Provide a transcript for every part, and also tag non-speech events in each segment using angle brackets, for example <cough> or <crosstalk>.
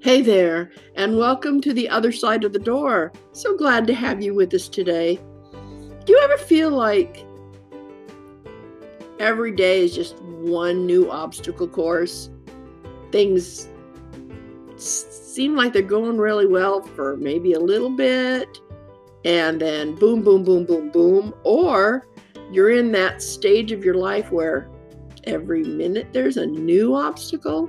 Hey there, and welcome to the other side of the door. So glad to have you with us today. Do you ever feel like every day is just one new obstacle course? Things seem like they're going really well for maybe a little bit, and then boom, boom, boom, boom, boom. Or you're in that stage of your life where every minute there's a new obstacle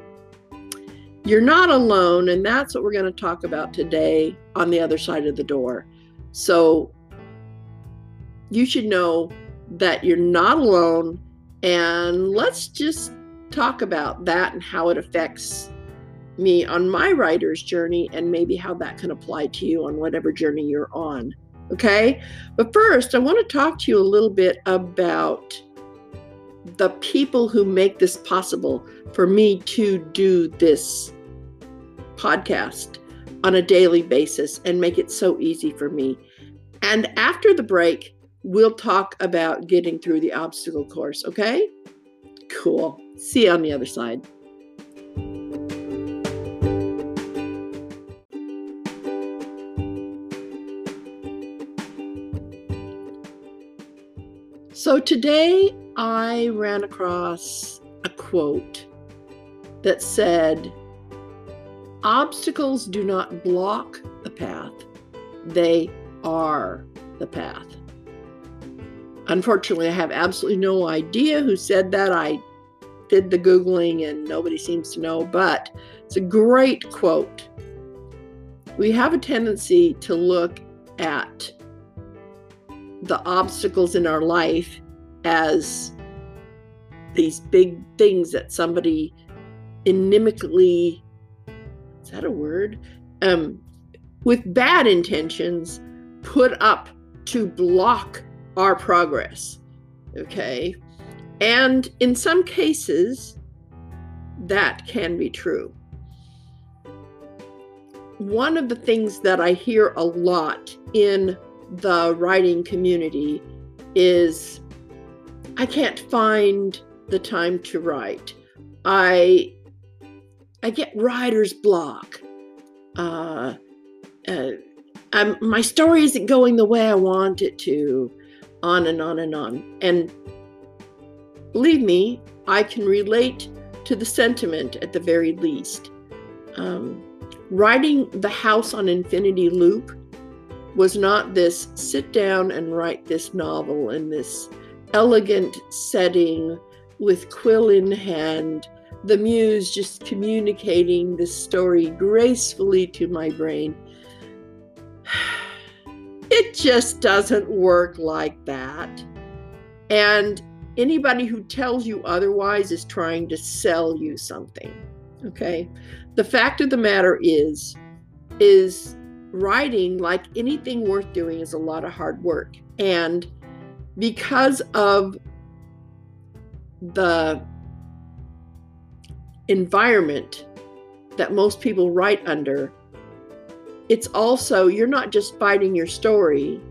you're not alone, and that's what we're going to talk about today on the other side of the door. So, you should know that you're not alone, and let's just talk about that and how it affects me on my writer's journey, and maybe how that can apply to you on whatever journey you're on. Okay, but first, I want to talk to you a little bit about the people who make this possible for me to do this podcast on a daily basis and make it so easy for me. And after the break, we'll talk about getting through the obstacle course, okay? Cool. See you on the other side. So today I ran across a quote that said, Obstacles do not block the path, they are the path. Unfortunately, I have absolutely no idea who said that. I did the Googling and nobody seems to know, but it's a great quote. We have a tendency to look at the obstacles in our life as these big things that somebody inimically is that a word? Um, with bad intentions put up to block our progress. Okay. And in some cases, that can be true. One of the things that I hear a lot in the writing community is I can't find the time to write. I I get writer's block. Uh, uh, I'm, my story isn't going the way I want it to, on and on and on. And believe me, I can relate to the sentiment at the very least. Um, writing The House on Infinity Loop was not this sit down and write this novel in this elegant setting with quill in hand the muse just communicating the story gracefully to my brain. <sighs> It just doesn't work like that. And anybody who tells you otherwise is trying to sell you something. Okay? The fact of the matter is is writing like anything worth doing is a lot of hard work. And because of the environment that most people write under, it's also, you're not just fighting your story,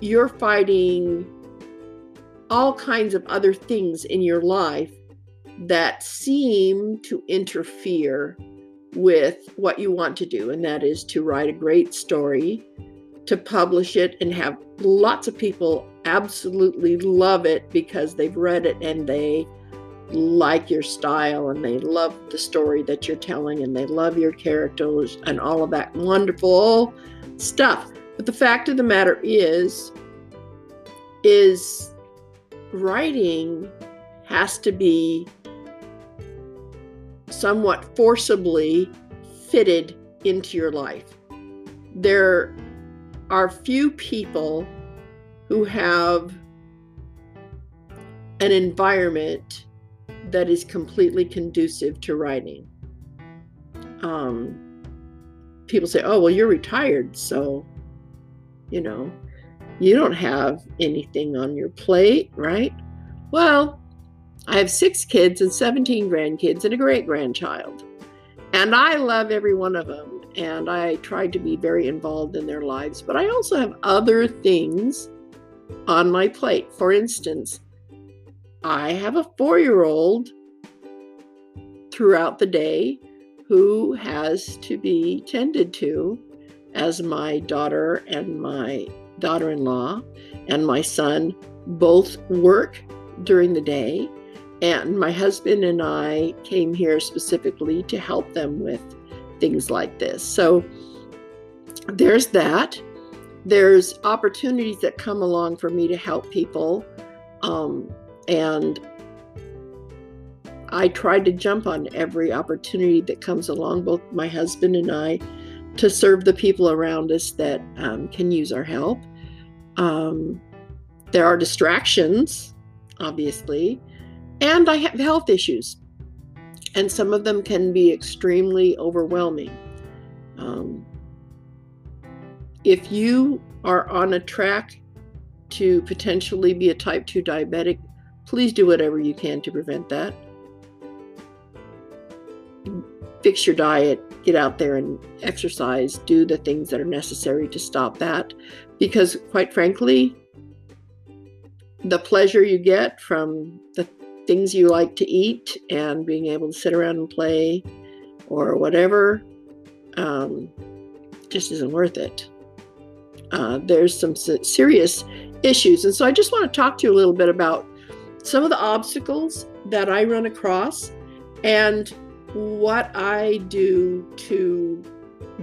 you're fighting all kinds of other things in your life that seem to interfere with what you want to do, and that is to write a great story, to publish it, and have lots of people absolutely love it because they've read it and they like your style and they love the story that you're telling and they love your characters and all of that wonderful stuff. But the fact of the matter is is writing has to be somewhat forcibly fitted into your life. There are few people who have an environment that is completely conducive to writing. Um, people say, oh, well, you're retired, so, you know, you don't have anything on your plate, right? Well, I have six kids and 17 grandkids and a great grandchild. And I love every one of them. And I try to be very involved in their lives. But I also have other things on my plate. For instance, I have a four year old throughout the day who has to be tended to as my daughter and my daughter in law and my son both work during the day. And my husband and I came here specifically to help them with things like this. So there's that. There's opportunities that come along for me to help people. Um, and I try to jump on every opportunity that comes along, both my husband and I, to serve the people around us that um, can use our help. Um, there are distractions, obviously, and I have health issues, and some of them can be extremely overwhelming. Um, if you are on a track to potentially be a type 2 diabetic, please do whatever you can to prevent that. Fix your diet, get out there and exercise, do the things that are necessary to stop that. Because, quite frankly, the pleasure you get from the things you like to eat and being able to sit around and play or whatever um, just isn't worth it. Uh, there's some serious issues. And so I just want to talk to you a little bit about some of the obstacles that I run across and what I do to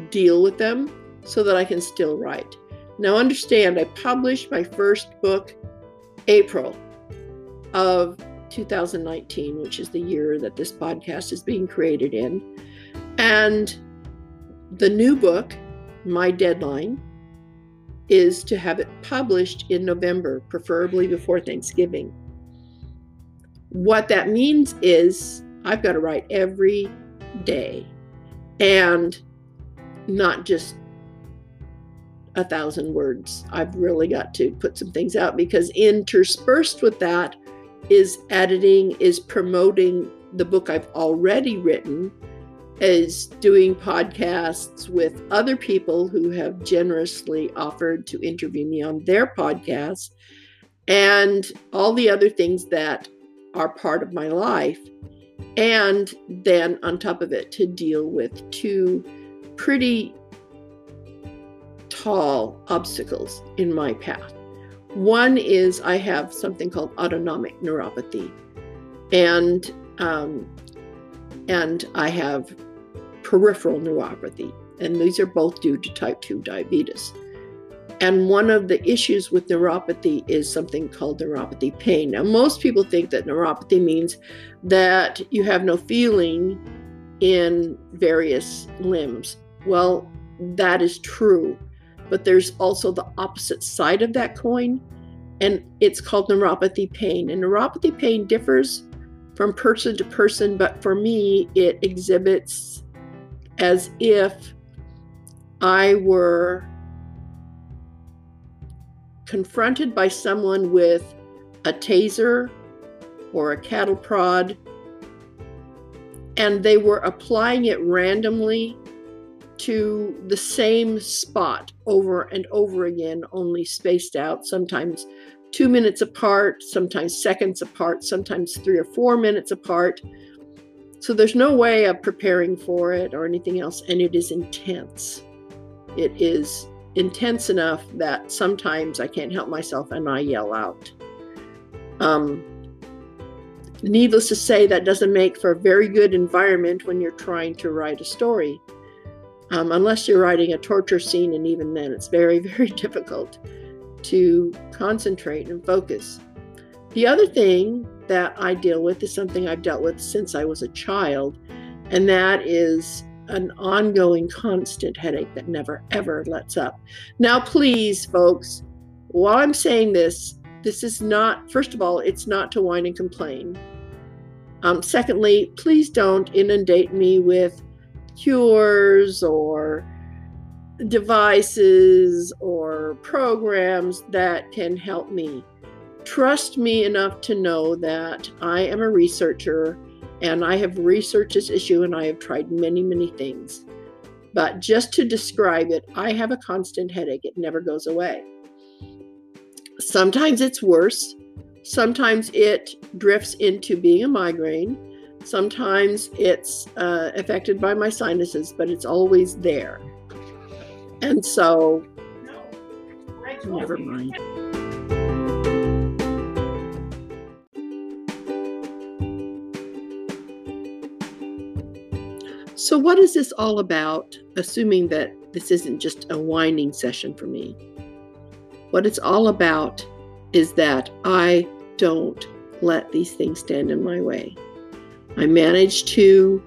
deal with them so that I can still write. Now, understand, I published my first book April of 2019, which is the year that this podcast is being created in. And the new book, my deadline, is to have it published in November, preferably before Thanksgiving. What that means is I've got to write every day and not just a thousand words. I've really got to put some things out because interspersed with that is editing, is promoting the book I've already written, is doing podcasts with other people who have generously offered to interview me on their podcast, and all the other things that are part of my life. And then on top of it, to deal with two pretty tall obstacles in my path. One is I have something called autonomic neuropathy, and um, and I have peripheral neuropathy, and these are both due to type 2 diabetes. And one of the issues with neuropathy is something called neuropathy pain. Now, most people think that neuropathy means that you have no feeling in various limbs. Well, that is true but there's also the opposite side of that coin, and it's called neuropathy pain. And neuropathy pain differs from person to person, but for me, it exhibits as if I were confronted by someone with a taser or a cattle prod, and they were applying it randomly to the same spot over and over again, only spaced out, sometimes two minutes apart, sometimes seconds apart, sometimes three or four minutes apart. So there's no way of preparing for it or anything else, and it is intense. It is intense enough that sometimes I can't help myself and I yell out. Um, needless to say, that doesn't make for a very good environment when you're trying to write a story um, unless you're writing a torture scene, and even then, it's very, <laughs> very difficult to concentrate and focus. The other thing that I deal with is something I've dealt with since I was a child, and that is an ongoing, constant headache that never ever lets up. Now, please, folks, while I'm saying this, this is not, first of all, it's not to whine and complain. Um, secondly, please don't inundate me with cures or devices or programs that can help me. Trust me enough to know that I am a researcher and I have researched this issue and I have tried many, many things. But just to describe it, I have a constant headache. It never goes away. Sometimes it's worse. Sometimes it drifts into being a migraine. Sometimes it's uh, affected by my sinuses, but it's always there. And so, never mind. So, what is this all about? Assuming that this isn't just a whining session for me. What it's all about is that I don't let these things stand in my way. I managed to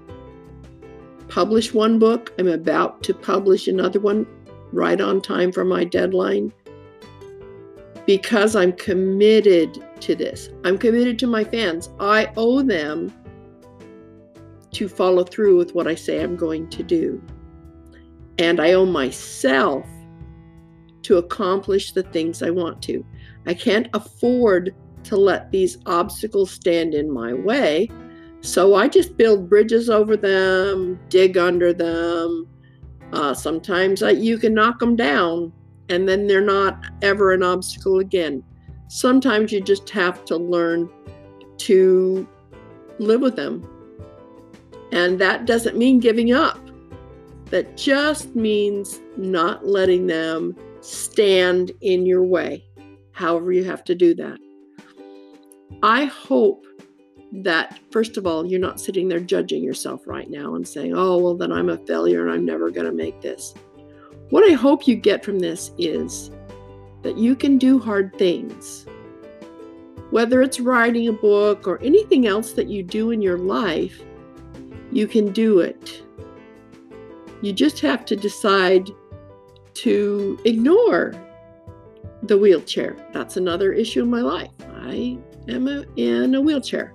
publish one book. I'm about to publish another one right on time for my deadline because I'm committed to this. I'm committed to my fans. I owe them to follow through with what I say I'm going to do. And I owe myself to accomplish the things I want to. I can't afford to let these obstacles stand in my way. So I just build bridges over them, dig under them. Uh, sometimes I, you can knock them down and then they're not ever an obstacle again. Sometimes you just have to learn to live with them and that doesn't mean giving up. That just means not letting them stand in your way, however, you have to do that. I hope that, first of all, you're not sitting there judging yourself right now and saying, oh, well, then I'm a failure and I'm never going to make this. What I hope you get from this is that you can do hard things. Whether it's writing a book or anything else that you do in your life, you can do it. You just have to decide to ignore the wheelchair. That's another issue in my life. I am a, in a wheelchair.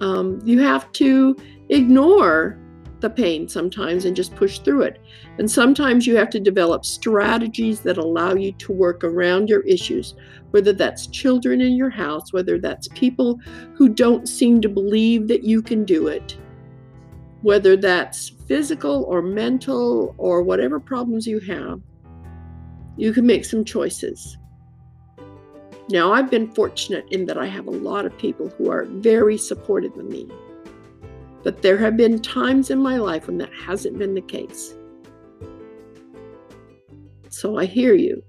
Um, you have to ignore the pain sometimes and just push through it. And sometimes you have to develop strategies that allow you to work around your issues, whether that's children in your house, whether that's people who don't seem to believe that you can do it, whether that's physical or mental or whatever problems you have, you can make some choices. Now, I've been fortunate in that I have a lot of people who are very supportive of me. But there have been times in my life when that hasn't been the case. So I hear you.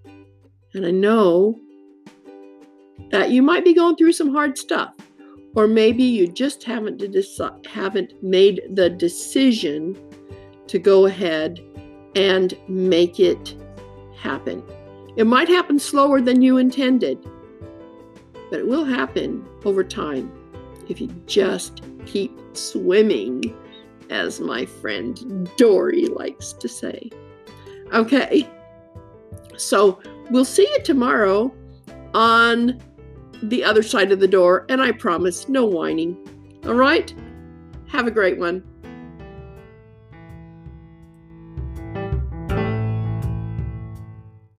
And I know that you might be going through some hard stuff. Or maybe you just haven't, haven't made the decision to go ahead and make it happen. It might happen slower than you intended, but it will happen over time if you just keep swimming, as my friend Dory likes to say. Okay, so we'll see you tomorrow on the other side of the door, and I promise no whining. All right? Have a great one.